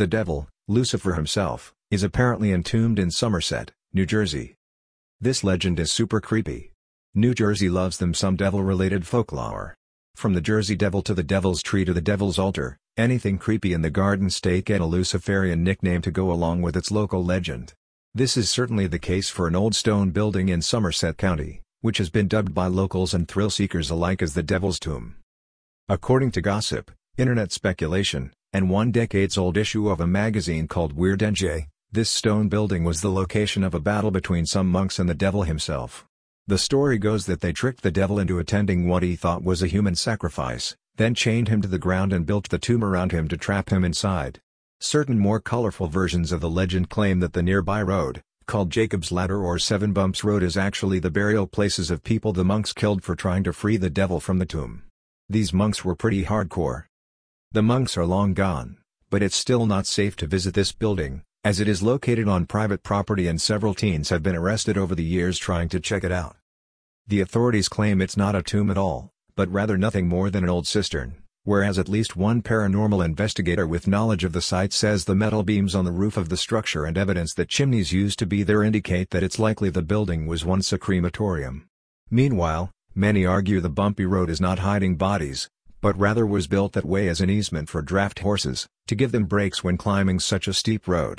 The devil, Lucifer himself, is apparently entombed in Somerset, New Jersey. This legend is super creepy. New Jersey loves them some devil-related folklore. From the Jersey Devil to the Devil's Tree to the Devil's Altar, anything creepy in the Garden State get a Luciferian nickname to go along with its local legend. This is certainly the case for an old stone building in Somerset County, which has been dubbed by locals and thrill-seekers alike as the Devil's Tomb. According to gossip, internet speculation, and one decades-old issue of a magazine called Weird NJ, this stone building was the location of a battle between some monks and the devil himself. The story goes that they tricked the devil into attending what he thought was a human sacrifice, then chained him to the ground and built the tomb around him to trap him inside. Certain more colorful versions of the legend claim that the nearby road, called Jacob's Ladder or Seven Bumps Road is actually the burial places of people the monks killed for trying to free the devil from the tomb. These monks were pretty hardcore. The monks are long gone, but it's still not safe to visit this building, as it is located on private property and several teens have been arrested over the years trying to check it out. The authorities claim it's not a tomb at all, but rather nothing more than an old cistern, whereas at least one paranormal investigator with knowledge of the site says the metal beams on the roof of the structure and evidence that chimneys used to be there indicate that it's likely the building was once a crematorium. Meanwhile, many argue the bumpy road is not hiding bodies, but rather was built that way as an easement for draft horses, to give them breaks when climbing such a steep road.